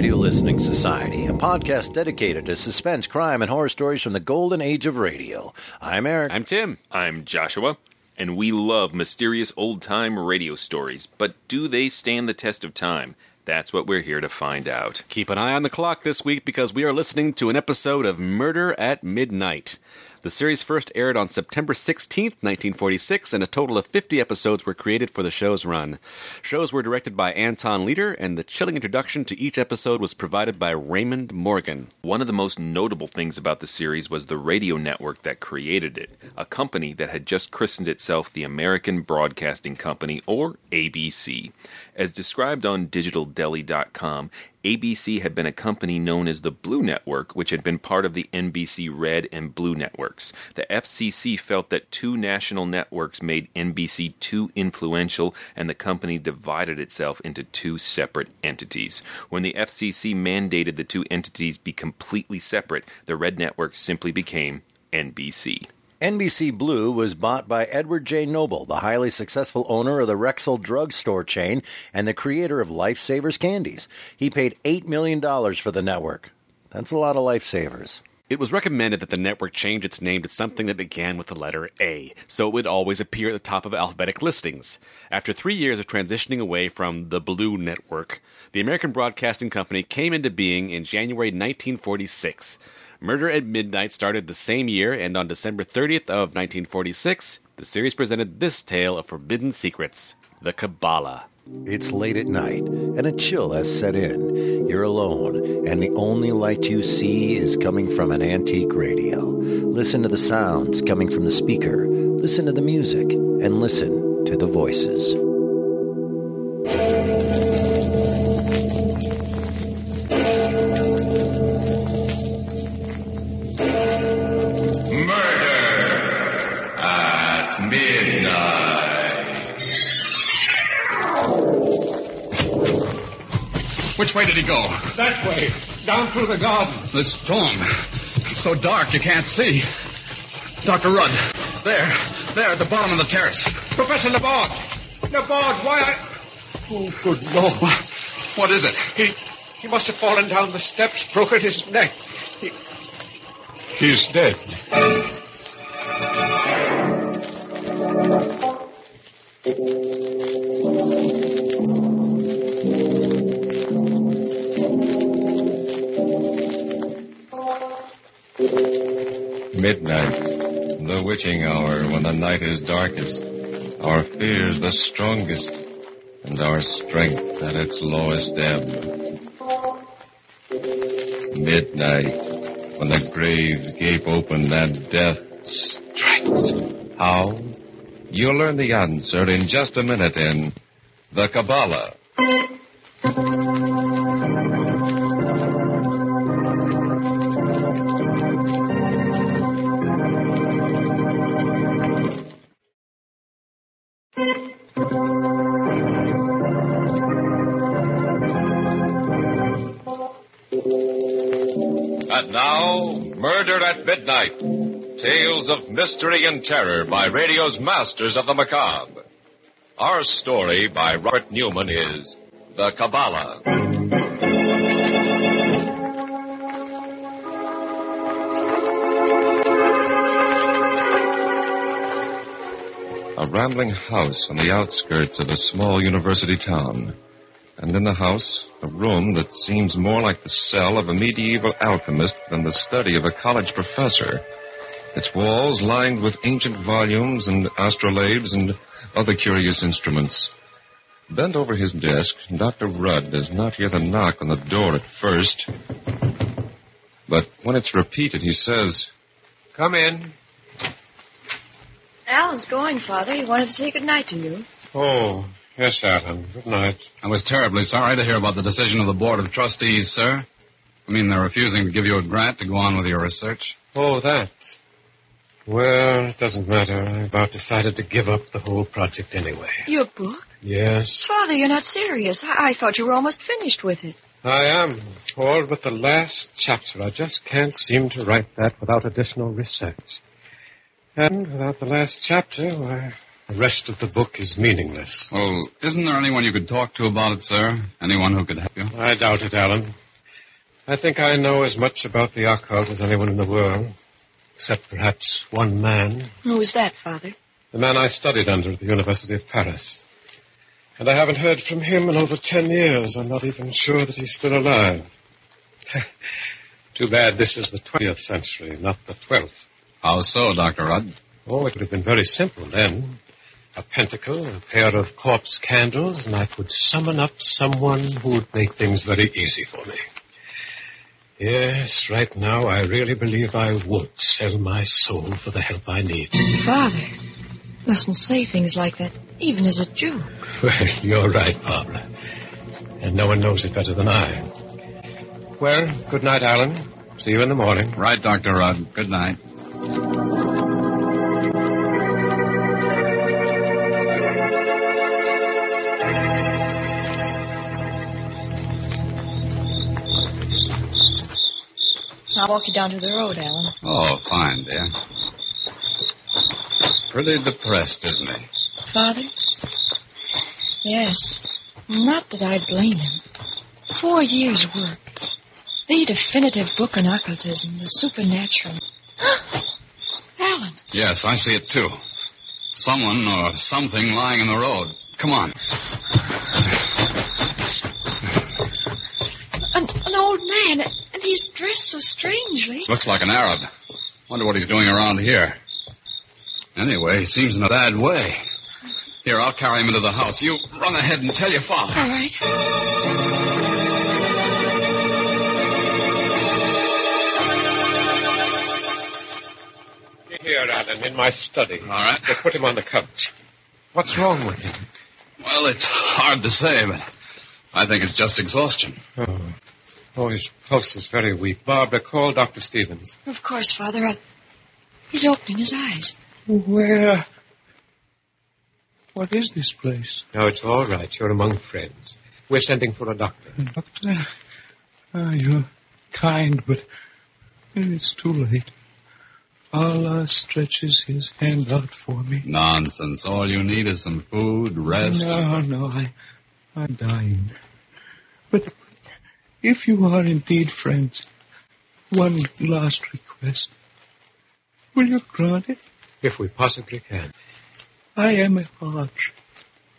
Radio Listening Society, a podcast dedicated to suspense, crime, and horror stories from the golden age of radio. I'm Eric. I'm Tim. I'm Joshua, and we love mysterious old time radio stories, but do they stand the test of time? That's what we're here to find out. Keep an eye on the clock this week because we are listening to an episode of Murder at Midnight. The series first aired on September 16th, 1946, and a total of 50 episodes were created for the show's run. Shows were directed by Anton Leader, and the chilling introduction to each episode was provided by Raymond Morgan. One of the most notable things about the series was the radio network that created it, a company that had just christened itself the American Broadcasting Company, or ABC. As described on digitaldeli.com, ABC had been a company known as the Blue Network, which had been part of the NBC Red and Blue networks. The FCC felt that two national networks made NBC too influential, and the company divided itself into two separate entities. When the FCC mandated the two entities be completely separate, the Red Network simply became NBC. NBC Blue was bought by Edward J. Noble, the highly successful owner of the Rexall drugstore chain and the creator of Lifesavers candies. He paid $8 million for the network. That's a lot of lifesavers. It was recommended that the network change its name to something that began with the letter A, so it would always appear at the top of alphabetic listings. After three years of transitioning away from the Blue Network, the American Broadcasting Company came into being in January 1946. Murder at Midnight started the same year, and on December 30th of 1946, the series presented this tale of forbidden secrets, the Kabbalah. It's late at night, and a chill has set in. You're alone, and the only light you see is coming from an antique radio. Listen to the sounds coming from the speaker, listen to the music, and listen to the voices. Which way did he go? That way, down through the garden. The storm. It's so dark you can't see. Dr. Rudd. There. There at the bottom of the terrace. Professor Laborde. Laborde, why I... Oh, good Lord. What is it? He, he must have fallen down the steps, broken his neck. He, he's dead. Midnight. The witching hour when the night is darkest, our fears the strongest, and our strength at its lowest ebb. Midnight, when the graves gape open and death strikes. How? You'll learn the answer in just a minute in The Kabbalah. Midnight. Tales of mystery and terror by radio's masters of the macabre. Our story by Robert Newman is The Kabbalah. A rambling house on the outskirts of a small university town. And in the house, a room that seems more like the cell of a medieval alchemist than the study of a college professor. Its walls lined with ancient volumes and astrolabes and other curious instruments. Bent over his desk, Dr. Rudd does not hear the knock on the door at first. But when it's repeated, he says, Come in. Alan's going, Father. He wanted to say good night to you. Oh, yes, Alan. Good night. I was terribly sorry to hear about the decision of the Board of Trustees, sir. I mean, they're refusing to give you a grant to go on with your research? Oh, that. Well, it doesn't matter. I about decided to give up the whole project anyway. Your book? Yes, Father, you're not serious. I, I thought you were almost finished with it. I am. All but the last chapter. I just can't seem to write that without additional research. And without the last chapter, why, the rest of the book is meaningless. Well, isn't there anyone you could talk to about it, sir? Anyone who could help you? I doubt it, Alan. I think I know as much about the occult as anyone in the world, except perhaps one man, Who's that, Father? the man I studied under at the University of Paris. And I haven't heard from him in over ten years. I'm not even sure that he's still alive. Too bad this is the 20th century, not the 12th. How so, Dr. Rudd? Oh, it would have been very simple then. A pentacle, a pair of corpse candles, and I could summon up someone who would make things very easy for me. Yes, right now I really believe I would sell my soul for the help I need. Father, mustn't say things like that, even as a joke. Well, you're right, Barbara. And no one knows it better than I. Well, good night, Alan. See you in the morning. Right, Dr. Rudd. Good night. Walk you down to the road, Alan. Oh, fine, dear. Pretty depressed, isn't he? Father? Yes. Not that I blame him. Four years' work. The definitive book on occultism, the supernatural. Alan, Yes, I see it too. Someone or something lying in the road. Come on. an, an old man, and he's dressed so strangely. Eh? Looks like an Arab. Wonder what he's doing around here. Anyway, he seems in a bad way. Here, I'll carry him into the house. You run ahead and tell your father. All right. Here, Alan, in my study. All right. They put him on the couch. What's wrong with him? Well, it's hard to say, but I think it's just exhaustion. Oh. Oh, his pulse is very weak. Barbara, call Dr. Stevens. Of course, Father. I... He's opening his eyes. Where? What is this place? No, it's all right. You're among friends. We're sending for a doctor. Doctor? Ah, you're kind, but it's too late. Allah stretches his hand out for me. Nonsense. All you need is some food, rest. No, no, I, I'm dying. But if you are indeed friends, one last request. Will you grant it? If we possibly can. I am a Hajj,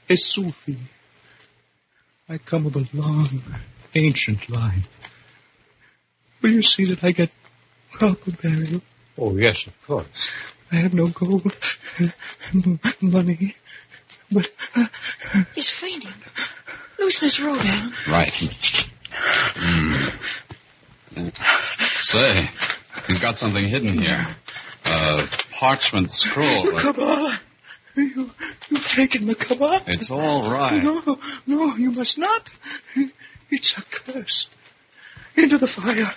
a Sufi. I come of a long, ancient line. Will you see that I get proper burial? Oh, yes, of course. I have no gold, no money, but uh, He's fainting. Loosen his robe, Alan. Right. Mm. Say, he's got something hidden here. A parchment scroll. the Kabbalah. You, you've taken the Kabbalah. It's all right. No, no, you must not. It's accursed. Into the fire.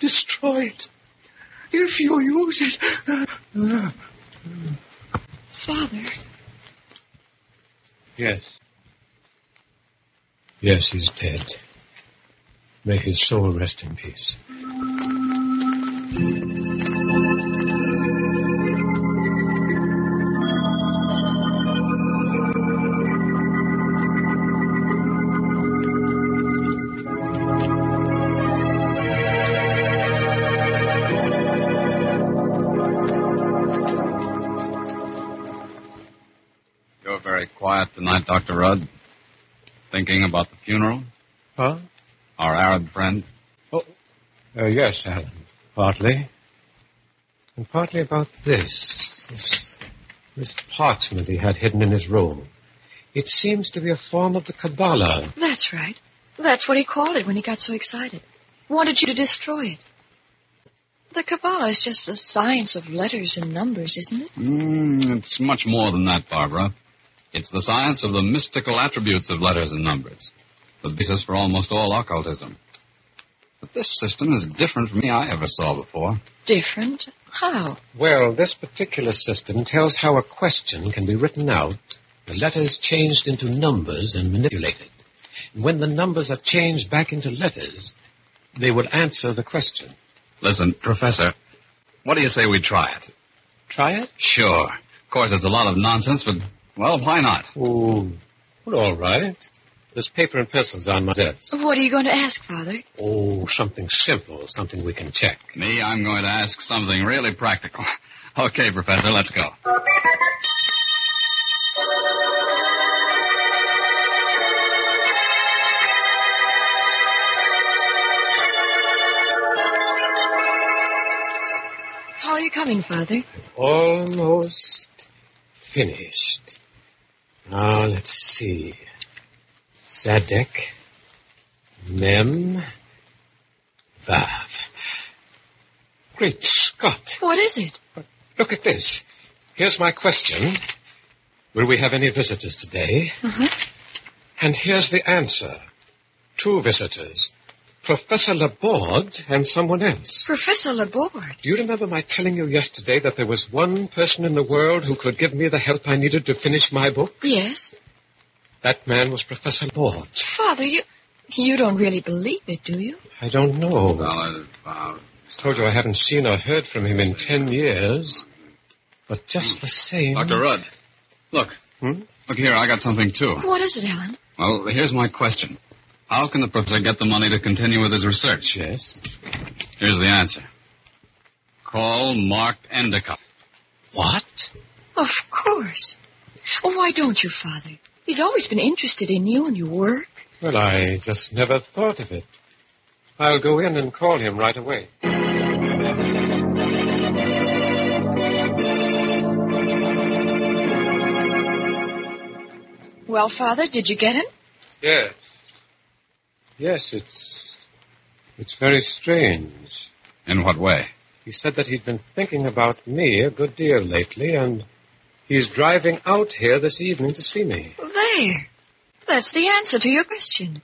Destroy it. If you use it. Father, Yes. Yes, he's dead. May his soul rest in peace. You're very quiet tonight, Dr. Rudd. Thinking about the funeral? Huh? Our Arab friend? Uh, yes, Alan. Partly. And partly about this. This, this parchment he had hidden in his robe. It seems to be a form of the Kabbalah. that's right. That's what he called it when he got so excited. Wanted you to destroy it. The Kabbalah is just the science of letters and numbers, isn't it? Mm, it's much more than that, Barbara. It's the science of the mystical attributes of letters and numbers, the basis for almost all occultism. But this system is different from any I ever saw before. Different? How? Well, this particular system tells how a question can be written out, the letters changed into numbers and manipulated. And when the numbers are changed back into letters, they would answer the question. Listen, Professor, what do you say we try it? Try it? Sure. Of course, it's a lot of nonsense, but, well, why not? Oh, well, all right. There's paper and pencils on my desk. What are you going to ask, Father? Oh, something simple, something we can check. Me, I'm going to ask something really practical. Okay, Professor, let's go. How are you coming, Father? Almost finished. Now, let's see. Zadek, Mem, Vav. Great Scott. What is it? Look at this. Here's my question. Will we have any visitors today? Uh-huh. And here's the answer. Two visitors. Professor Laborde and someone else. Professor Laborde. Do you remember my telling you yesterday that there was one person in the world who could give me the help I needed to finish my book? Yes. That man was Professor Laborde. Father, you you don't really believe it, do you? I don't know. Well, uh, Told you I haven't seen or heard from him in ten years. But just the same. Dr. Rudd, look. Hmm? Look here, I got something, too. What is it, Alan? Well, here's my question. How can the professor get the money to continue with his research? Yes. Here's the answer. Call Mark Endicott. What? Of course. Oh, why don't you, Father? He's always been interested in you and your work. Well, I just never thought of it. I'll go in and call him right away. Well, Father, did you get him? Yes. Yes, it's. It's very strange. In what way? He said that he'd been thinking about me a good deal lately, and he's driving out here this evening to see me. There. That's the answer to your question.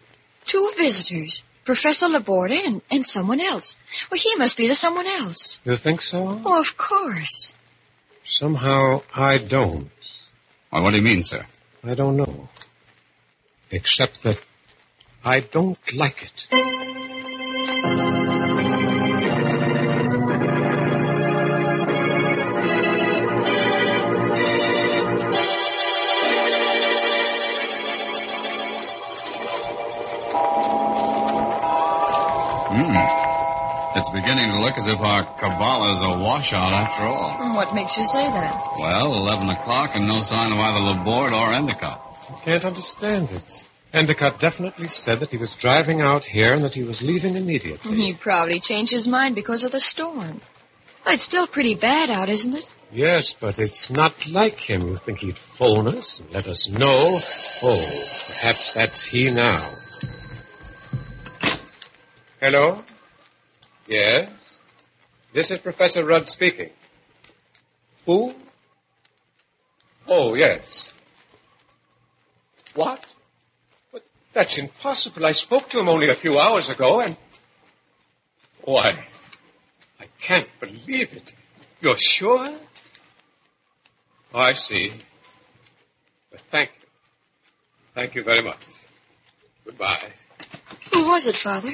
Two visitors. Professor Laborde and, and someone else. Well, he must be the someone else. You think so? Oh, of course. Somehow I don't. Well, what do you mean, sir? I don't know. Except that I don't like it. It's beginning to look as if our Kabbalah's a washout after all. Hmm, what makes you say that? Well, 11 o'clock and no sign of either Laborde or Endicott. I can't understand it. Endicott definitely said that he was driving out here and that he was leaving immediately. He probably changed his mind because of the storm. It's still pretty bad out, isn't it? Yes, but it's not like him. You think he'd phone us and let us know? Oh, perhaps that's he now. Hello? Yes? This is Professor Rudd speaking. Who? Oh, yes. What? But that's impossible. I spoke to him only a few hours ago, and. Why, I can't believe it. You're sure? Oh, I see. But thank you. Thank you very much. Goodbye. Who was it, Father?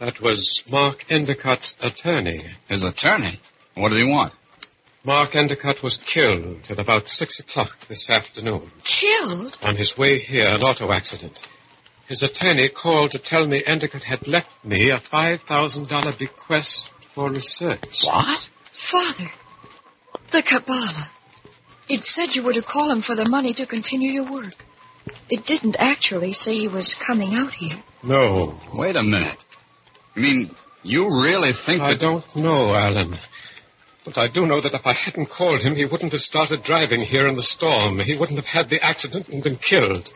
That was Mark Endicott's attorney. His attorney? What did he want? Mark Endicott was killed at about six o'clock this afternoon. Killed? On his way here, an auto accident. His attorney called to tell me Endicott had left me a $5,000 bequest for research. What? Father, the Kabbalah. It said you were to call him for the money to continue your work. It didn't actually say he was coming out here. No. Wait a minute. You mean you really think I that... don't know, Alan. But I do know that if I hadn't called him, he wouldn't have started driving here in the storm. He wouldn't have had the accident and been killed.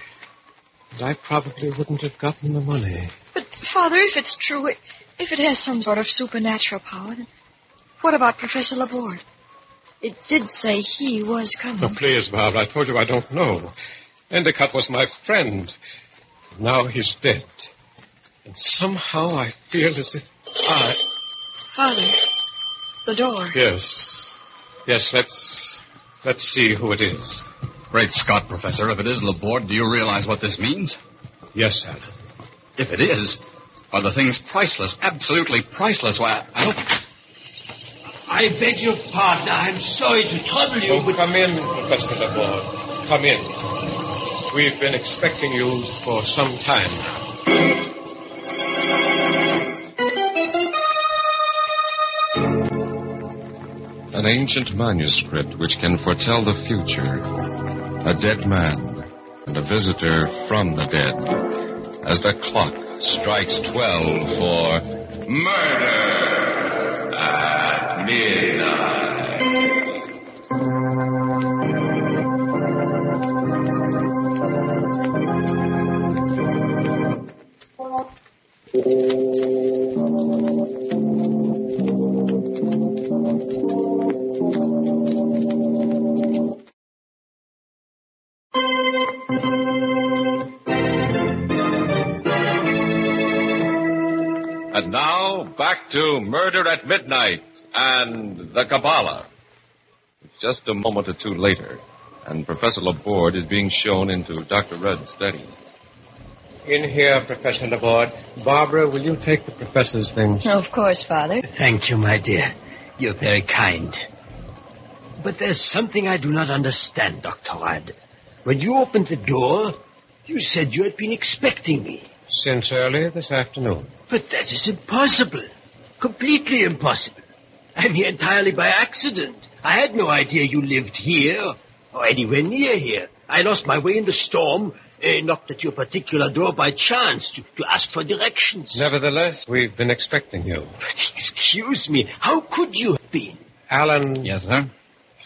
And I probably wouldn't have gotten the money. But, Father, if it's true, if it has some sort of supernatural power, then what about Professor Laborde? It did say he was coming. Oh, please, Bob, I told you I don't know. Endicott was my friend. Now he's dead. And somehow I feel as if I. Father, the door. Yes. Yes, let's. Let's see who it is. Great Scott, Professor. If it is Laborde, do you realize what this means? Yes, Alan. If it is, are the things priceless? Absolutely priceless. Why, I hope. I beg your pardon. I'm sorry to trouble you, Oh, but come in, Professor Laborde. Come in. We've been expecting you for some time now. Ancient manuscript which can foretell the future. A dead man and a visitor from the dead. As the clock strikes twelve for murder at midnight. And to Murder at Midnight and the Kabbalah. It's just a moment or two later, and Professor Laborde is being shown into Dr. Rudd's study. In here, Professor Laborde. Barbara, will you take the professor's things? Of course, Father. thank you, my dear. You're very kind. But there's something I do not understand, Dr. Rudd. When you opened the door, you said you had been expecting me. Since early this afternoon. But that is impossible. Completely impossible. I'm here entirely by accident. I had no idea you lived here or anywhere near here. I lost my way in the storm, uh, knocked at your particular door by chance to, to ask for directions. Nevertheless, we've been expecting you. Excuse me, how could you have been? Alan, Yes, sir.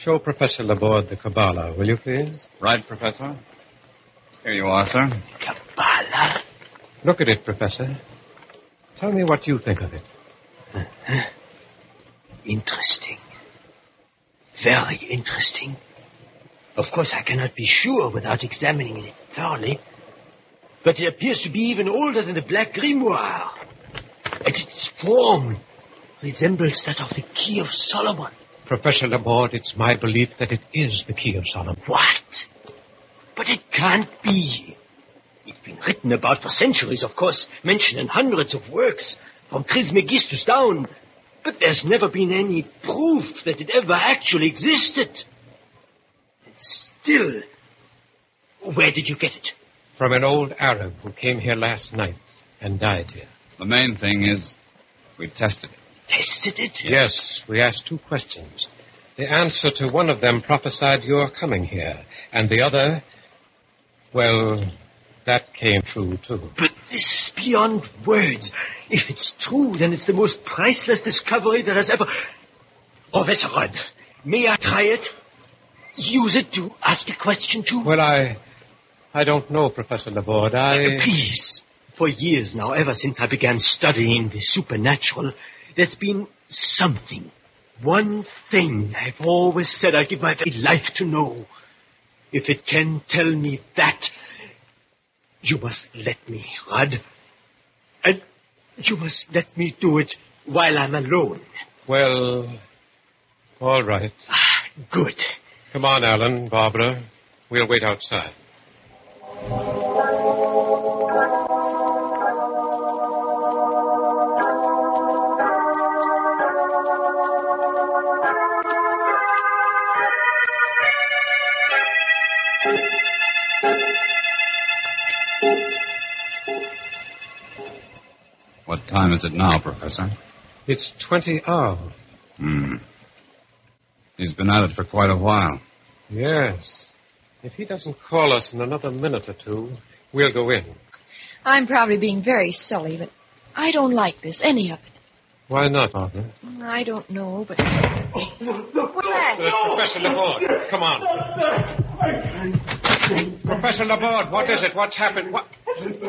show Professor Laborde the Kabbalah, will you please? Right, Professor. Here you are, sir. Kabbalah? Look at it, Professor. Tell me what you think of it. Interesting. Very interesting. Of course, I cannot be sure without examining it thoroughly. But it appears to be even older than the Black Grimoire. And its form resembles that of the Key of Solomon. Professor Laborde, it's my belief that it is the Key of Solomon. What? But it can't be. It's been written about for centuries, of course, mentioned in hundreds of works, from Trismegistus down. But there's never been any proof that it ever actually existed. And still, where did you get it? From an old Arab who came here last night and died here. The main thing is we tested it. Tested it? Yes, we asked two questions. The answer to one of them prophesied your coming here, and the other, well, that came true, too. But this is beyond words. If it's true, then it's the most priceless discovery that has ever. Oh, Professor Rudd, may I try it? Use it to ask a question to? Well, I. I don't know, Professor Laborde. I. Uh, please. For years now, ever since I began studying the supernatural, there's been something. One thing I've always said I'd give my very life to know. If it can tell me that, you must let me, Rudd. And you must let me do it while I'm alone. Well, all right. Ah, good. Come on, Alan, Barbara. We'll wait outside. Time is it now, Professor? It's 20 hours. Hmm. He's been at it for quite a while. Yes. If he doesn't call us in another minute or two, we'll go in. I'm probably being very silly, but I don't like this, any of it. Why not, Barbara? I don't know, but. What's that? Professor Laborde, come on. Professor Laborde, what is it? What's happened? What,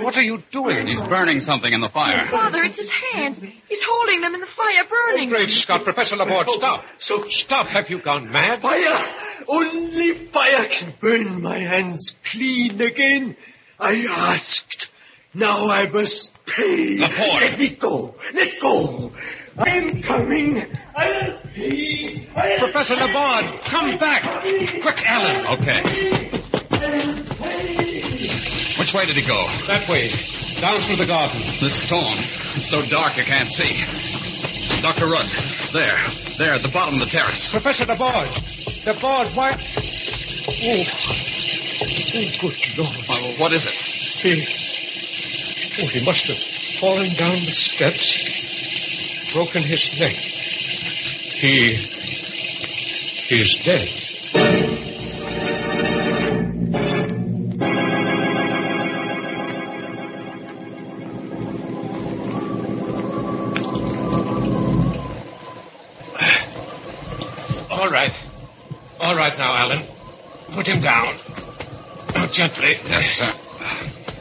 what are you doing? He's burning something in the fire. Father, it's his hands. He's holding them in the fire, burning Great. Scott, Professor Laborde, stop. So Stop. Have you gone mad? Fire! Only fire can burn my hands clean again. I asked. Now I must pay. Laporte. Let me go. Let go. I'm coming. I'll pay. I'll Professor Laborde, come back. Quick, Alan. Okay. Which way did he go? That way. Down through the garden. The storm. It's so dark you can't see. Dr. Rudd. There. There, at the bottom of the terrace. Professor Laborde. Laborde, why... Oh. Oh, good Lord. Uh, what is it? He... Oh, he must have fallen down the steps, broken his neck. He... He's dead. All right. All right now, Alan. Put him down. Now, gently. Yes, sir.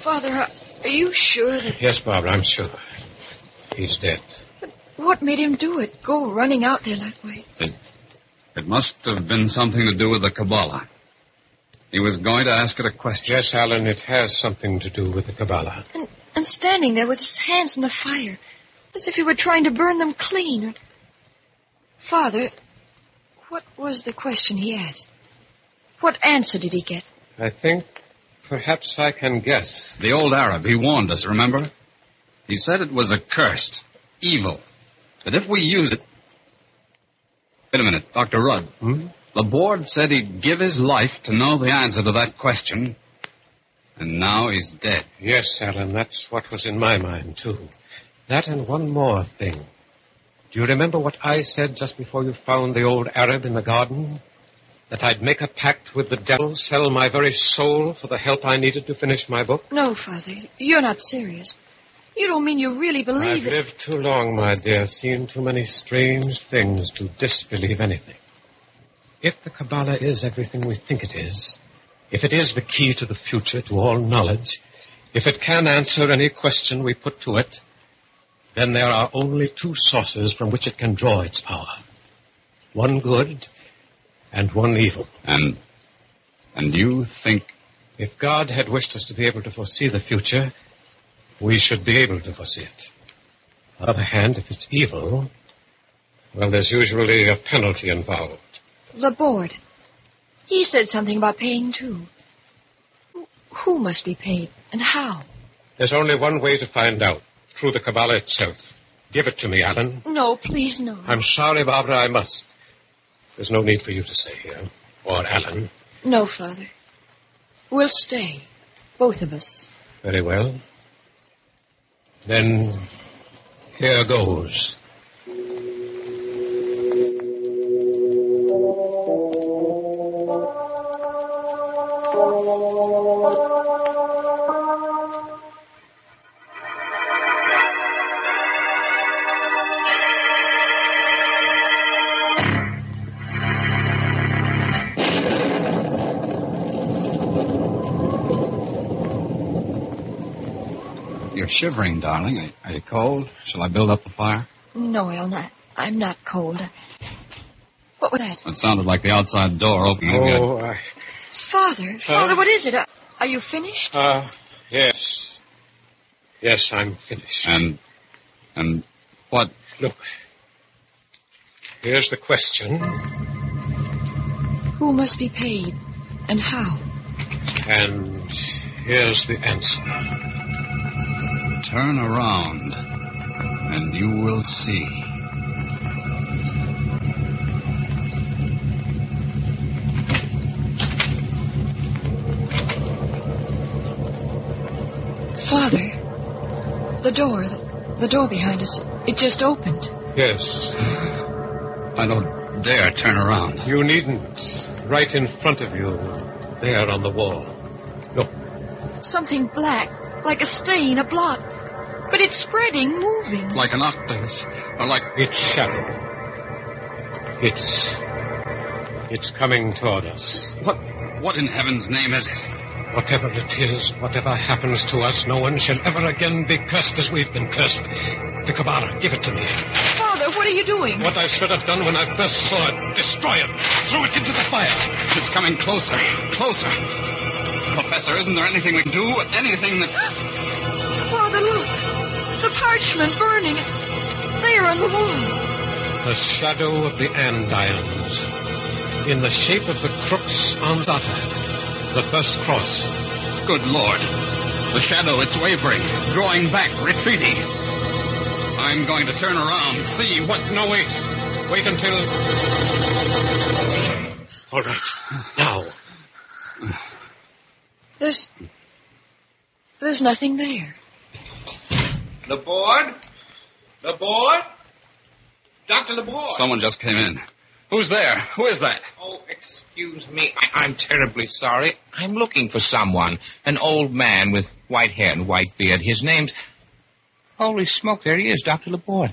Father, are are you sure that. Yes, Barbara, I'm sure. He's dead. But What made him do it? Go running out there that way? It must have been something to do with the Kabbalah. He was going to ask it a question. Yes, Alan, it has something to do with the Kabbalah. And, and standing there with his hands in the fire, as if he were trying to burn them clean. Father, what was the question he asked? What answer did he get? I think perhaps I can guess. The old Arab, he warned us, remember? He said it was accursed, evil. That if we use it. Wait a minute, Dr. Rudd. Hmm? Laborde said he'd give his life to know the answer to that question. And now he's dead. Yes, Alan, that's what was in my mind, too. That and one more thing. Do you remember what I said just before you found the old Arab in the garden? That I'd make a pact with the devil, sell my very soul for the help I needed to finish my book? No, Father, you're not serious. You don't mean you really believe I've it. lived too long, my dear, seen too many strange things to disbelieve anything. If the Kabbalah is everything we think it is, if it is the key to the future, to all knowledge, if it can answer any question we put to it, then there are only two sources from which it can draw its power. One good and one evil. And. And you think. If God had wished us to be able to foresee the future, we should be able to foresee it. On the other hand, if it's evil, well, there's usually a penalty involved. Laborde. He said something about paying, too. Who- Who must be paid, and how? There's only one way to find out through the Kabbalah itself. Give it to me, Alan. No, please, no. I'm sorry, Barbara, I must. There's no need for you to stay here. Or Alan. No, Father. We'll stay. Both of us. Very well. Then here goes. Shivering, darling. Are, are you cold? Shall I build up the fire? No, El, not. I'm not cold. What was that? It sounded like the outside door opening. Oh, I... Father, Father, what is it? Uh, Are you finished? Uh, yes. Yes, I'm finished. And. And what? Look. Here's the question, Who must be paid, and how? and here's the answer. Turn around, and you will see. Father, the door, the, the door behind us, it just opened. Yes. I don't dare turn around. You needn't. Right in front of you, there on the wall. Look, Something black, like a stain, a blot. But it's spreading, moving. Like an octopus. Or like. it's shadow. It's. It's coming toward us. What? What in heaven's name is it? Whatever it is, whatever happens to us, no one shall ever again be cursed as we've been cursed. The Kabbalah, give it to me. Father, what are you doing? What I should have done when I first saw it. Destroy it. Throw it into the fire. It's coming closer. Closer. Professor, isn't there anything we can do? Anything that. Father, look. The parchment burning. There on the wall. The shadow of the Andirons. In the shape of the crux ansata. The first cross. Good Lord. The shadow, it's wavering, drawing back, retreating. I'm going to turn around, see what. No, wait. Wait until. All right. Now. There's. There's nothing there. Laborde? Laborde? Dr. Laborde? Someone just came in. Who's there? Who is that? Oh, excuse me. I- I'm terribly sorry. I'm looking for someone. An old man with white hair and white beard. His name's. Holy smoke, there he is, Dr. Laborde.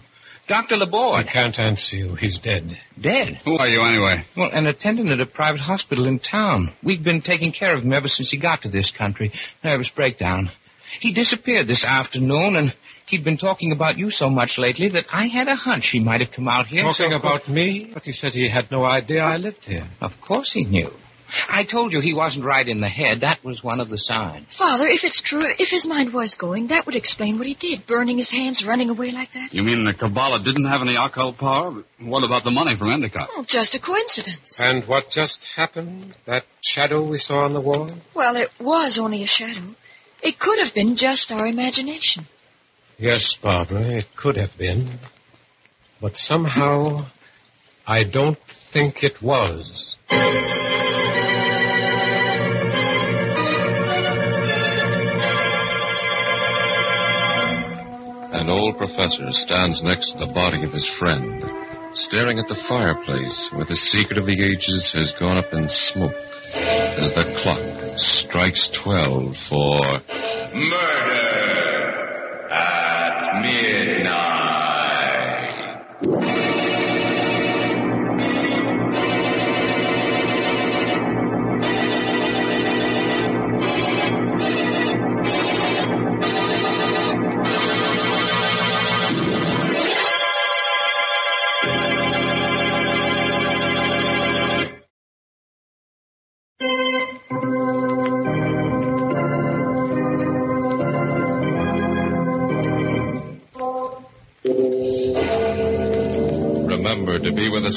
Dr. I can't answer you. He's dead. Dead. Who are you anyway? Well, an attendant at a private hospital in town. We've been taking care of him ever since he got to this country. Nervous breakdown. He disappeared this afternoon, and he'd been talking about you so much lately that I had a hunch he might have come out here. Talking so- about me? But he said he had no idea I lived here. Of course he knew. I told you he wasn't right in the head. That was one of the signs. Father, if it's true, if his mind was going, that would explain what he did, burning his hands, running away like that. You mean the Kabbalah didn't have any occult power? What about the money from Endicott? Oh, just a coincidence. And what just happened? That shadow we saw on the wall? Well, it was only a shadow. It could have been just our imagination. Yes, Barbara, it could have been. But somehow, I don't think it was. An old professor stands next to the body of his friend, staring at the fireplace where the secret of the ages has gone up in smoke as the clock strikes twelve for Murder midnight.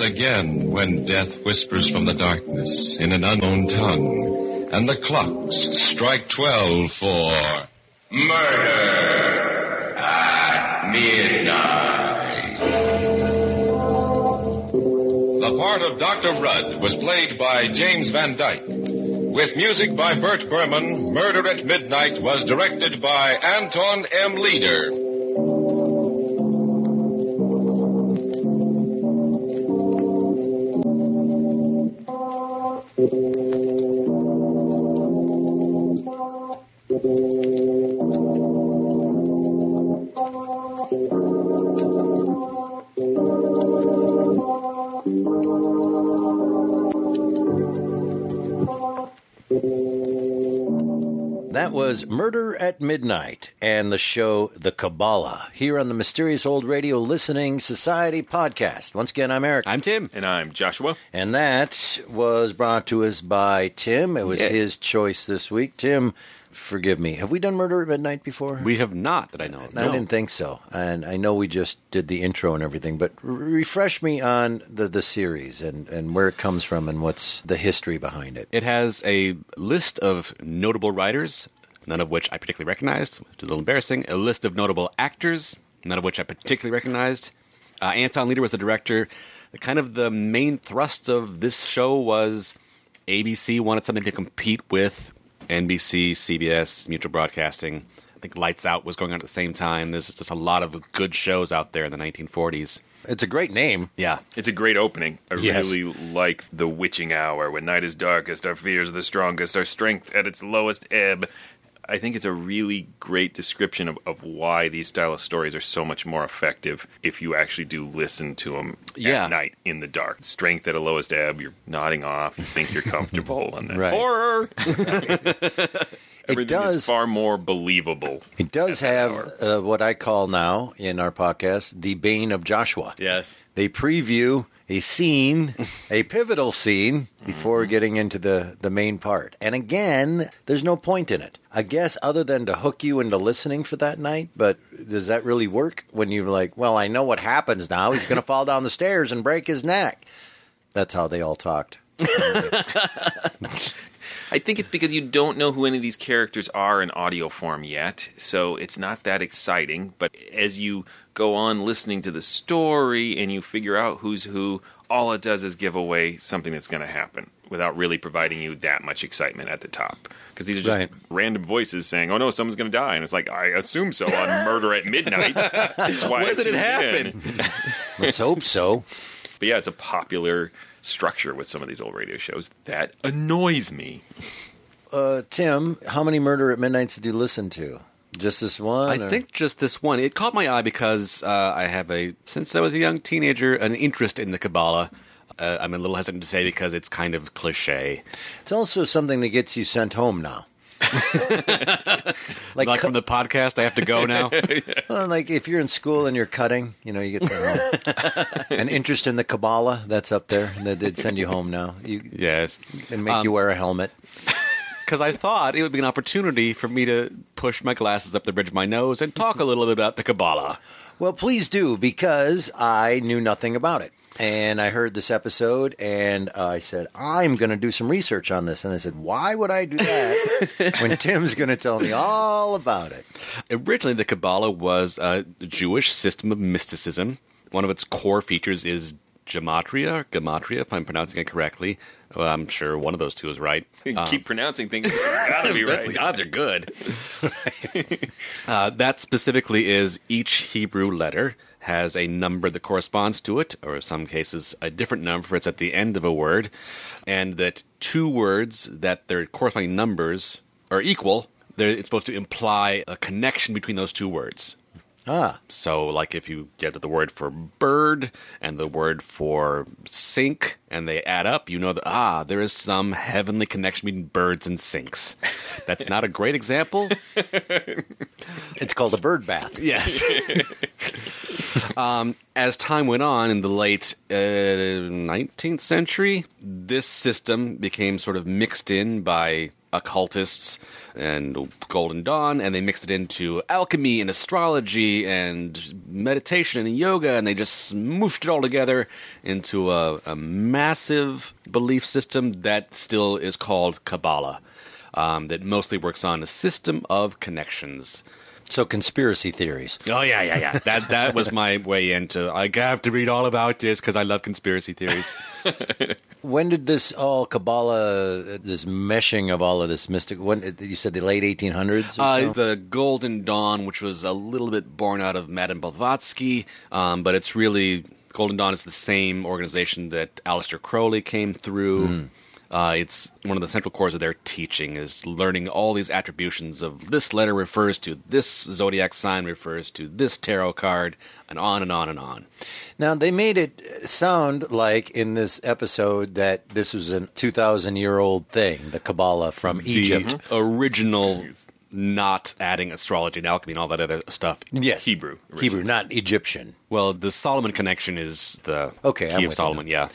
Again when death whispers from the darkness in an unknown tongue, and the clocks strike twelve for Murder at midnight. The part of Dr. Rudd was played by James Van Dyk. With music by Bert Buhrman, Murder at Midnight was directed by Anton M. Leader. That was Murder at Midnight and the show The Kabbalah here on the Mysterious Old Radio Listening Society podcast. Once again, I'm Eric. I'm Tim. And I'm Joshua. And that was brought to us by Tim. It was Yes. his choice this week. Tim, forgive me. Have we done Murder at Midnight before? We have not, that I know of. I No. didn't think so. And I know we just did the intro and everything, but r- refresh me on the, the series and, and where it comes from and what's the history behind it. It has a list of notable writers, none of which I particularly recognized, which is a little embarrassing. A list of notable actors, none of which I particularly recognized. Uh, Anton Leader was the director. The kind of the main thrust of this show was ABC wanted something to compete with NBC, CBS, Mutual Broadcasting. I think Lights Out was going on at the same time. There's just a lot of good shows out there in the 1940s. It's a great name. Yeah. It's a great opening. I Yes. really like the witching hour when night is darkest, our fears are the strongest, our strength at its lowest ebb. I think it's a really great description of, of why these style of stories are so much more effective if you actually do listen to them Yeah. at night in the dark. Strength at a lowest ebb, you're nodding off, you think you're comfortable, and then Right. Horror! Everything does- is far more believable. It does have uh, what I call now in our podcast the Bane of Joshua. Yes. They preview a scene, a pivotal scene, before mm-hmm. getting into the, the main part. And again, there's no point in it. I guess other than to hook you into listening for that night, but does that really work when you're like, well, I know what happens now. He's going to fall down the stairs and break his neck. That's how they all talked. I think it's because you don't know who any of these characters are in audio form yet, so it's not that exciting. But as you go on listening to the story and you figure out who's who, all it does is give away something that's going to happen without really providing you that much excitement at the top. Because these are just Right. random voices saying, "Oh no, someone's going to die," and it's like, "I assume so." On Murder at Midnight, that's why. Where did it tuned happen? Let's hope so. But yeah, it's a popular structure with some of these old radio shows that annoys me. Uh, Tim, how many Murder at Midnights did you listen to? Just this one? I or- think just this one. It caught my eye because uh, I have a, since I was a young teenager, an interest in the Kabbalah. Uh, I'm a little hesitant to say because it's kind of cliche. it's also something that gets you sent home now. like, Like cu- from the podcast, I have to go now. well, like if you're in school and you're cutting, you know, you get home. An interest in the Kabbalah, that's up there. That did send you home now. You yes. and make Um, you wear a helmet. Because I thought it would be an opportunity for me to push my glasses up the bridge of my nose and talk a little bit about the Kabbalah. Well, please do because I knew nothing about it. And I heard this episode and I said, I'm going to do some research on this. And I said, why would I do that when Tim's going to tell me all about it? Originally, the Kabbalah was a Jewish system of mysticism. One of its core features is gematria, or gematria, if I'm pronouncing it correctly. Well, I'm sure one of those two is right. Um, Keep pronouncing things. Gotta be right. The odds are good. uh, that specifically is each Hebrew letter has a number that corresponds to it, or in some cases, a different number for it's at the end of a word, and that two words that their corresponding numbers are equal. It's supposed to imply a connection between those two words. Ah, So, like if you get the word for bird and the word for sink, and they add up, you know that ah, there is some heavenly connection between birds and sinks. That's not a great example. it's called a bird bath. Yes. um, as time went on in the late uh, 19th century, this system became sort of mixed in by occultists and Golden Dawn, and they mixed it into alchemy and astrology and meditation and yoga, and they just smooshed it all together into a, a massive belief system that still is called Kabbalah, um, that mostly works on a system of connections. So conspiracy theories. Oh yeah, yeah, yeah. That that was my way into. I have to read all about this because I love conspiracy theories. When did this all Kabbalah, this meshing of all of this mystic? When you said the late 1800s? Or Uh, so? the Golden Dawn, which was a little bit born out of Madame Blavatsky, um, but it's really Golden Dawn is the same organization that Aleister Crowley came through. Uh, it's one of the central cores of their teaching is learning all these attributions of this letter refers to this zodiac sign refers to this tarot card, and on and on and on. Now they made it sound like in this episode that this was a 2,000 year old thing, the Kabbalah from Egypt. Original, not adding astrology and alchemy and all that other stuff. Yes, Hebrew. Hebrew, not Egyptian. Well, the Solomon connection is the Okay, I'm key with of you Solomon. Yeah,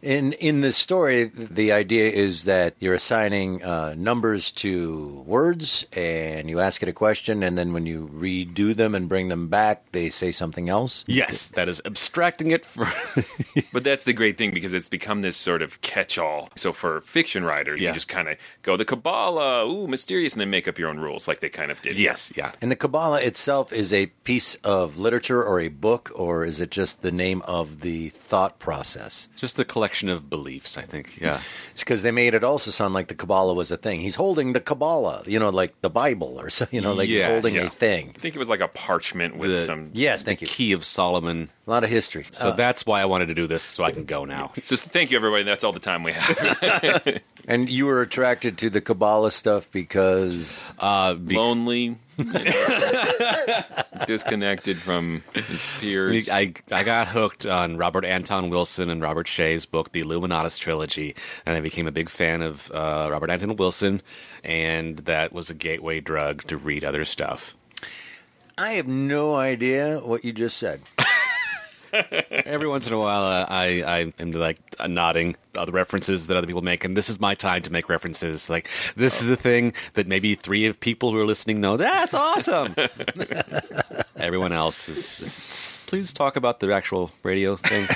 In in this story, the idea is that you're assigning uh, numbers to words, and you ask it a question, and then when you redo them and bring them back, they say something else. yes, that is abstracting it for. But that's the great thing because it's become this sort of catch-all. So for fiction writers, Yeah. you just kind of go the Kabbalah, ooh, mysterious, and then make up your own rules, like they kind of did. yes, yeah. And the Kabbalah itself is a piece of literature or a book, or is it just the name of the thought process? Just the collection of beliefs, I think. Yeah, It's because they made it also sound like the Kabbalah was a thing. He's holding the Kabbalah, you know, like the Bible, or so, you know, like he's holding yeah. a thing. I think it was like a parchment with The- some. Yes, thank you. key of Solomon. A lot of history. So Uh, that's why I wanted to do this, so I can go now. So thank you, everybody. That's all the time we have. And you were attracted to the Kabbalah stuff because uh, lonely, disconnected from his peers. I, I got hooked on Robert Anton Wilson and Robert Shea's book, The Illuminatus Trilogy, and I became a big fan of uh, Robert Anton Wilson, and that was a gateway drug to read other stuff. I have no idea what you just said. Every once in a while, uh, I I am like uh, nodding other references that other people make, and this is my time to make references. Like this is a thing that maybe three of people who are listening know. That's awesome. Everyone else is just, please talk about the actual radio thing.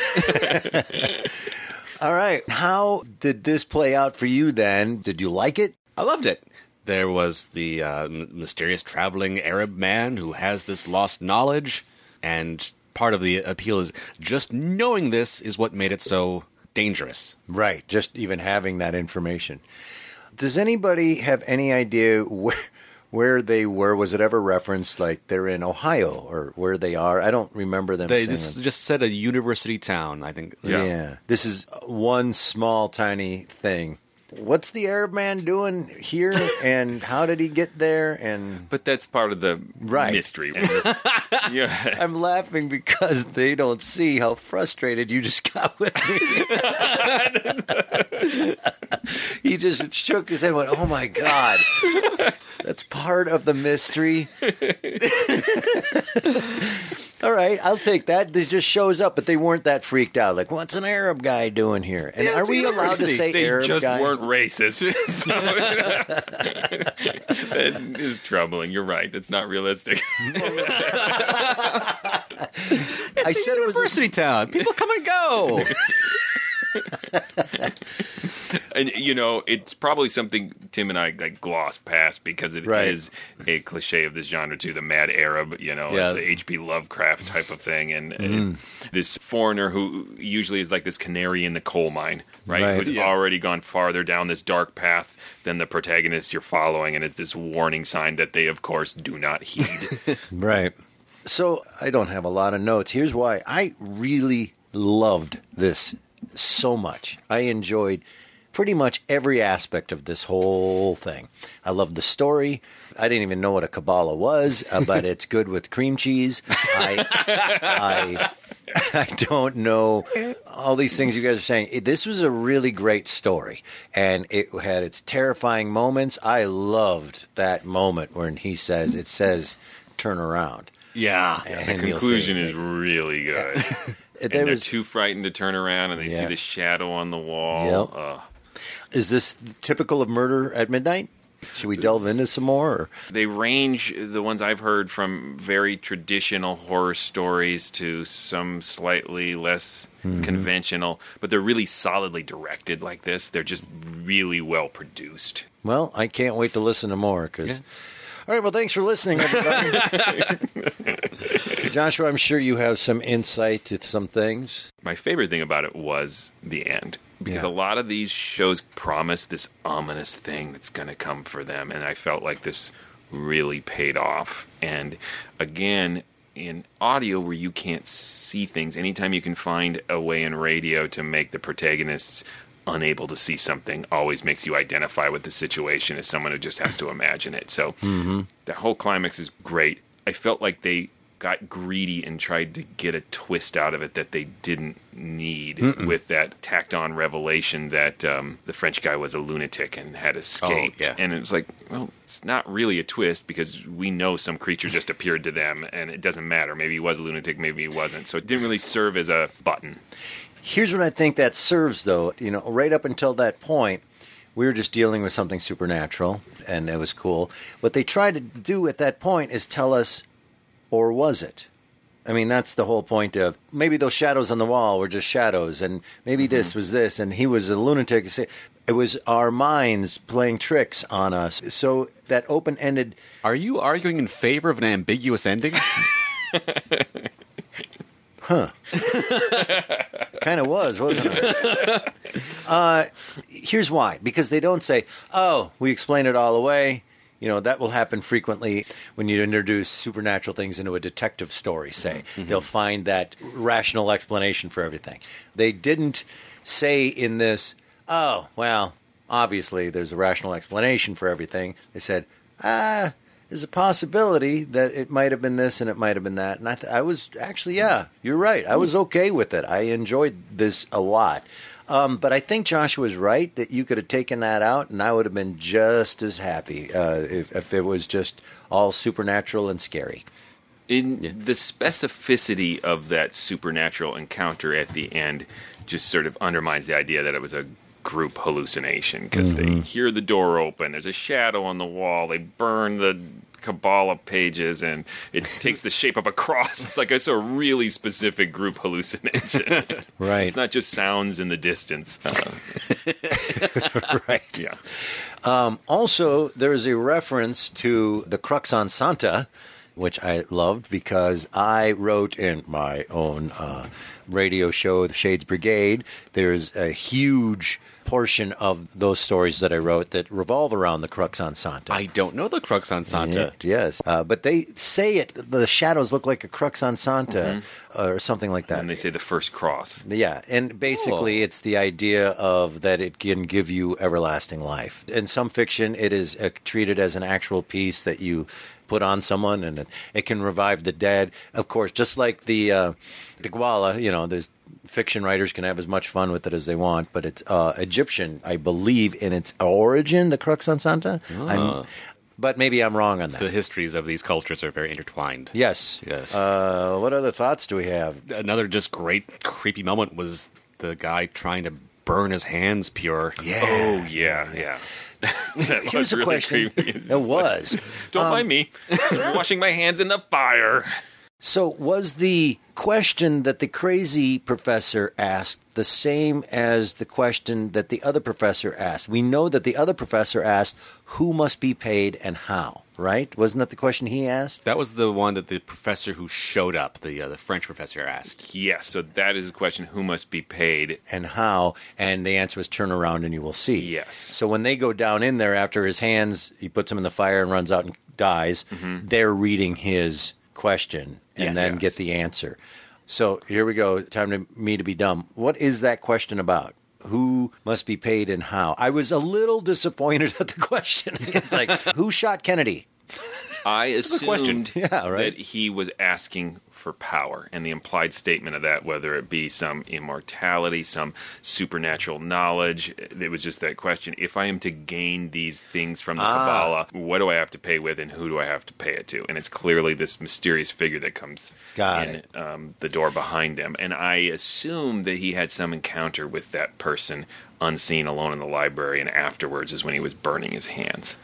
All right. How did this play out for you then? Did you like it? I loved it. There was the uh, mysterious traveling Arab man who has this lost knowledge, and part of the appeal is just knowing this is what made it so dangerous. Right. Just even having that information. Does anybody have any idea where where they were? Was it ever referenced like they're in Ohio or where they are? I don't remember them They saying this just said a university town. I think. Yeah. This is one small tiny thing. What's the Arab man doing here and how did he get there and But that's part of the Right. mystery. This- yeah. I'm laughing because they don't see how frustrated you just got with me. he just shook his head and went, Oh my God. That's part of the mystery. All right, I'll take that. This just shows up, but they weren't that freaked out. Like, what's an Arab guy doing here? And Yeah, are it's a we allowed to university. say they Arab just guy? weren't racist. So- that is troubling. You're right. That's not realistic. I said it was university town. People come and go. And you know, it's probably something Tim and I like gloss past because it is Right. a cliche of this genre too. The mad Arab, you know, Yeah. it's a H.P. Lovecraft type of thing, and Mm. uh, this foreigner who usually is like this canary in the coal mine, right? Right. Who's Yeah. already gone farther down this dark path than the protagonist you're following, and it's this warning sign that they, of course, do not heed. Right. So I don't have a lot of notes. Here's why. I really loved this so much. I enjoyed pretty much every aspect of this whole thing. I love the story. I didn't even know what a Kabbalah was, uh, but it's good with cream cheese. I, I, I don't know all these things you guys are saying. It- This was a really great story, and it had its terrifying moments. I loved that moment when he says, "It says turn around." Yeah. And the conclusion see. is really good. And they're was- too frightened to turn around, and they see the shadow on the wall. Yep. Ugh. Is this typical of Murder at Midnight? Should we delve into some more? Or? They range the ones I've heard from very traditional horror stories to some slightly less Mhm. conventional, but they're really solidly directed like this. They're just really well produced. Well, I can't wait to listen to more because. All right. Well, thanks for listening, everybody. Joshua, I'm sure you have some insight to some things. My favorite thing about it was the end. Because Yeah. a lot of these shows promise this ominous thing that's going to come for them. And I felt like this really paid off. And again, in audio where you can't see things, anytime you can find a way in radio to make the protagonists unable to see something always makes you identify with the situation as someone who just has to imagine it. So Mm-hmm. the whole climax is great. I felt like they got greedy and tried to get a twist out of it that they didn't need Mm-mm. with that tacked on revelation that um, the French guy was a lunatic and had escaped. yeah. And it was like, well, it's not really a twist because we know some creature just appeared to them and it doesn't matter. Maybe he was a lunatic, maybe he wasn't. So it didn't really serve as a button. Here's what I think that serves, though. You know, right up until that point, we were just dealing with something supernatural, and it was cool. What they tried to do at that point is tell us, or was it? I mean, that's the whole point of maybe those shadows on the wall were just shadows, and maybe this was this, and he was a lunatic. It was our minds playing tricks on us. So that open ended. Are you arguing in favor of an ambiguous ending? Huh. kind of was, wasn't it? Uh, here's why. Because they don't say, oh, we explain it all away. You know, that will happen frequently when you introduce supernatural things into a detective story, say. Mm-hmm. Mm-hmm. They'll find that rational explanation for everything. They didn't say in this, oh, well, obviously there's a rational explanation for everything. They said, ah, there's a possibility that it might have been this and it might have been that. And I, th- I was actually, yeah, you're right. I was mm. okay with it. I enjoyed this a lot. Um, but I think Joshua's right that you could have taken that out, and I would have been just as happy uh, if, if it was just all supernatural and scary. in the specificity of that supernatural encounter at the end just sort of undermines the idea that it was a group hallucination because they hear the door open there's a shadow on the wall they burn the kabbalah pages and it takes the shape of a cross. It's like it's a really specific group hallucination. Right. it's not just sounds in the distance. Uh, right. yeah. Um, also, there's a reference to the Crux Ansata, which I loved because I wrote in my own uh, radio show, The Shades Brigade. There's a huge portion of those stories that I wrote that revolve around the Crux Ansata. I don't know the crux ansata. Yeah, yes, uh, but they say it. The shadows look like a crux ansata, uh, or something like that. and they say the first cross Yeah, and basically, it's the idea of that it can give you everlasting life. In some fiction, it is uh, treated as an actual piece that you put on someone, and it, it can revive the dead. Of course, just like the uh, the Gwala, you know, there's fiction writers can have as much fun with it as they want, but it's uh, Egyptian, I believe, in its origin, the Crux Ansata. I'm, but maybe I'm wrong on that. The histories of these cultures are very intertwined. yes, Yes. Uh, what other thoughts do we have? Another just great creepy moment was the guy trying to burn his hands pure. Yeah. oh yeah yeah Here's was a really question. creepy. It's It like, was. Don't um, mind me. Just washing my hands in the fire. So, was the question that the crazy professor asked the same as the question that the other professor asked? We know that the other professor asked who must be paid and how, right? Wasn't that the question he asked? That was the one that the professor who showed up, the uh, the French professor, asked. Yes, so that is a question who must be paid. And how? And the answer was turn around and you will see. Yes. So, when they go down in there after his hands, he puts them in the fire and runs out and dies, they're reading his question and Yes. then Yes. get the answer. So here we go. Time to me to be dumb. What is that question about? Who must be paid and how? I was a little disappointed at the question. It's like, who shot Kennedy? I a question. assumed Yeah, right. that he was asking for power, and the implied statement of that, whether it be some immortality, some supernatural knowledge, it was just that question. If I am to gain these things from the Ah. Kabbalah, what do I have to pay with, and who do I have to pay it to? And it's clearly this mysterious figure that comes Got in. Um, the door behind them. and I assume that he had some encounter with that person unseen alone in the library, and afterwards is when he was burning his hands.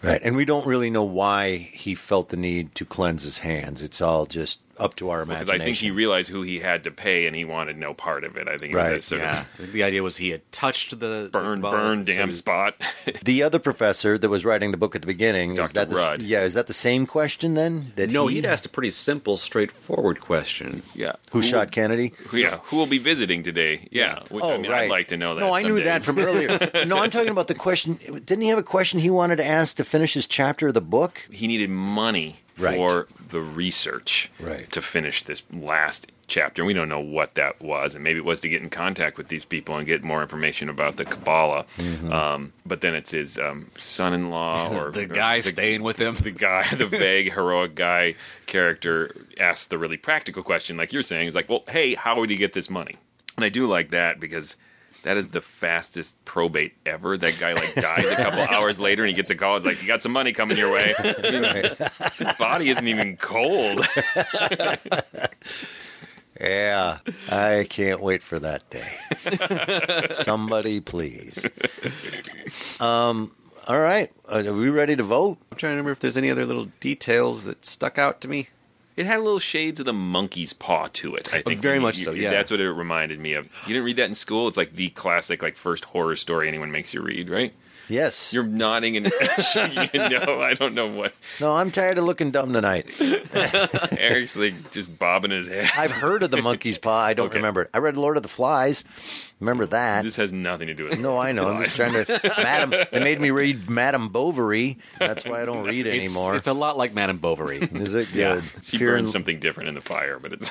Right. And we don't really know why he felt the need to cleanse his hands. It's all just up to our imagination. Because. I think he realized who he had to pay, and he wanted no part of it. I think it was Right, that sort Yeah, of the idea was he had touched the burn, the burn, damn he- spot. the other professor that was writing the book at the beginning is Dr. that the, yeah is that the same question then that No, he, he'd asked a pretty simple, straightforward question. yeah, who shot Kennedy Yeah, who will be visiting today? Yeah, which, oh I mean, right I'd like to know that. no I knew some that from earlier no I'm talking about the question didn't he have a question he wanted to ask to finish his chapter of the book he needed money Right. for the research Right. to finish this last chapter. And we don't know what that was, and maybe it was to get in contact with these people and get more information about the Kabbalah. Mm-hmm. Um, but then it's his um, son-in-law or The or guy the, staying with him. the guy, the vague heroic guy character asks the really practical question, like you're saying, is like, well, hey, how would you get this money? And I do like that because that is the fastest probate ever. That guy like dies a couple hours later and he gets a call. It's like, you got some money coming your way. His body isn't even cold. yeah I can't wait for that day somebody please um all right uh, are we ready to vote I'm trying to remember if there's any other little details that stuck out to me. It had a little shades of the monkey's paw to it. I oh, think very You- much you- so, yeah. that's what it reminded me of. You didn't read that in school. It's like the classic, like first horror story anyone makes you read, right? Yes You're nodding and you know, I don't know what. no I'm tired of looking dumb tonight Eric's like just bobbing his head. I've heard of the monkey's paw I don't Okay. remember it I read Lord of the Flies remember that This has nothing to do with No, I know. I'm just trying to. Madam, they made me read Madame Bovary. That's why I don't read It's, anymore. it's a lot like Madame Bovary. Is it Yeah, good? she Fear burned and- something different in the fire, but it's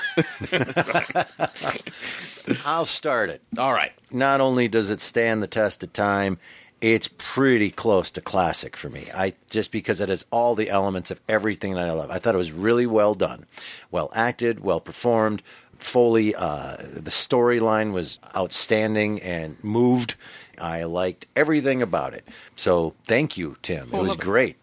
I'll start it. All right. Not only does it stand the test of time, it's pretty close to classic for me. I just because it has all the elements of everything that I love. I thought it was really well done, well acted, well performed. Foley, uh, the storyline was outstanding and moved. I liked everything about it. So thank you, Tim. Oh, it was it. great.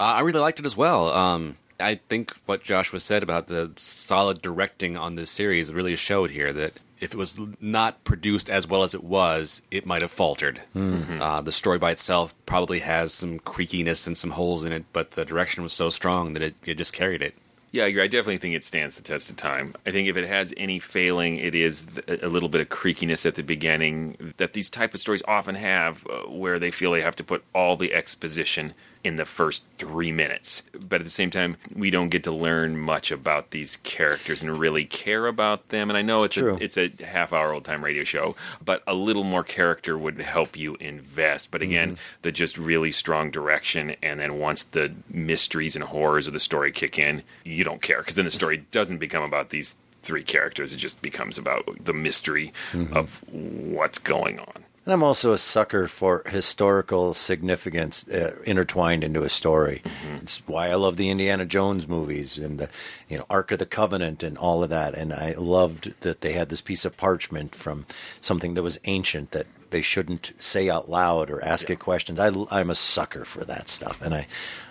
Uh, I really liked it as well. Um, I think what Joshua said about the solid directing on this series really showed here that if it was not produced as well as it was, it might have faltered. Mhm. Uh, the story by itself probably has some creakiness and some holes in it, but the direction was so strong that it, it just carried it. Yeah, I agree. I definitely think it stands the test of time. I think if it has any failing, it is a little bit of creakiness at the beginning that these type of stories often have, uh, where they feel they have to put all the exposition in the first three minutes. But at the same time, we don't get to learn much about these characters and really care about them. And I know It's it's, a, it's a half hour old time radio show, but a little more character would help you invest. But again, mm-hmm. the just really strong direction, and then once the mysteries and horrors of the story kick in, you don't care because then the story doesn't become about these three characters. It just becomes about the mystery mm-hmm. of what's going on. And I'm also a sucker for historical significance uh, intertwined into a story. It's why I love the Indiana Jones movies and the you know Ark of the Covenant and all of that. And I loved that they had this piece of parchment from something that was ancient that they shouldn't say out loud or ask it questions. I, I'm a sucker for that stuff, and I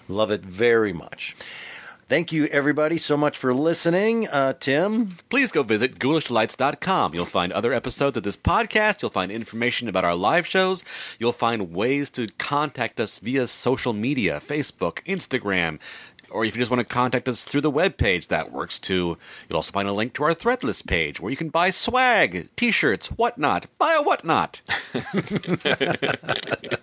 love it very much. Thank you, everybody, so much for listening. Uh, Tim? Please go visit ghoulishdelights.com. You'll find other episodes of this podcast. You'll find information about our live shows. You'll find ways to contact us via social media Facebook, Instagram. Or if you just want to contact us through the webpage, that works too. You'll also find a link to our Threadless page where you can buy swag, t shirts, whatnot. Buy a whatnot.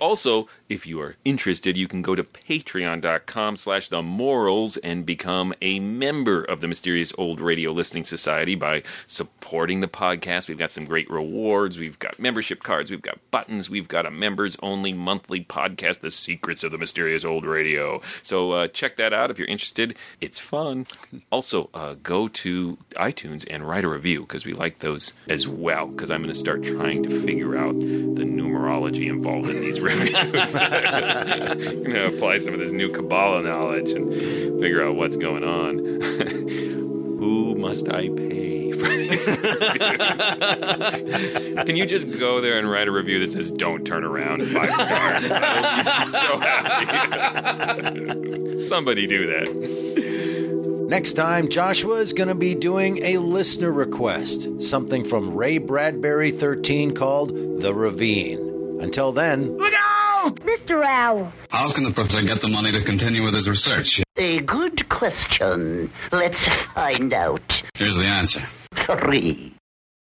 Also, if you are interested, you can go to patreon.com slash the morals and become a member of the Mysterious Old Radio Listening Society by supporting the podcast. We've got some great rewards. We've got membership cards. We've got buttons. We've got a members only monthly podcast, The Secrets of the Mysterious Old Radio. So uh, check that out if you're interested. It's fun. Also, uh, go to iTunes and write a review because we like those as well. Because I'm going to start trying to figure out the numerology involved in these reviews. I'm going to apply some of this new Kabbalah knowledge and figure out what's going on. Who must I pay for these reviews? Can you just go there and write a review that says "Don't turn around" five stars? So happy. Somebody do that. Next time, Joshua is going to be doing a listener request, something from Ray Bradbury 13 called The Ravine. Until then, Look out! Mr. Owl. How can the professor get the money to continue with his research? A good question. Let's find out. Here's the answer. Three.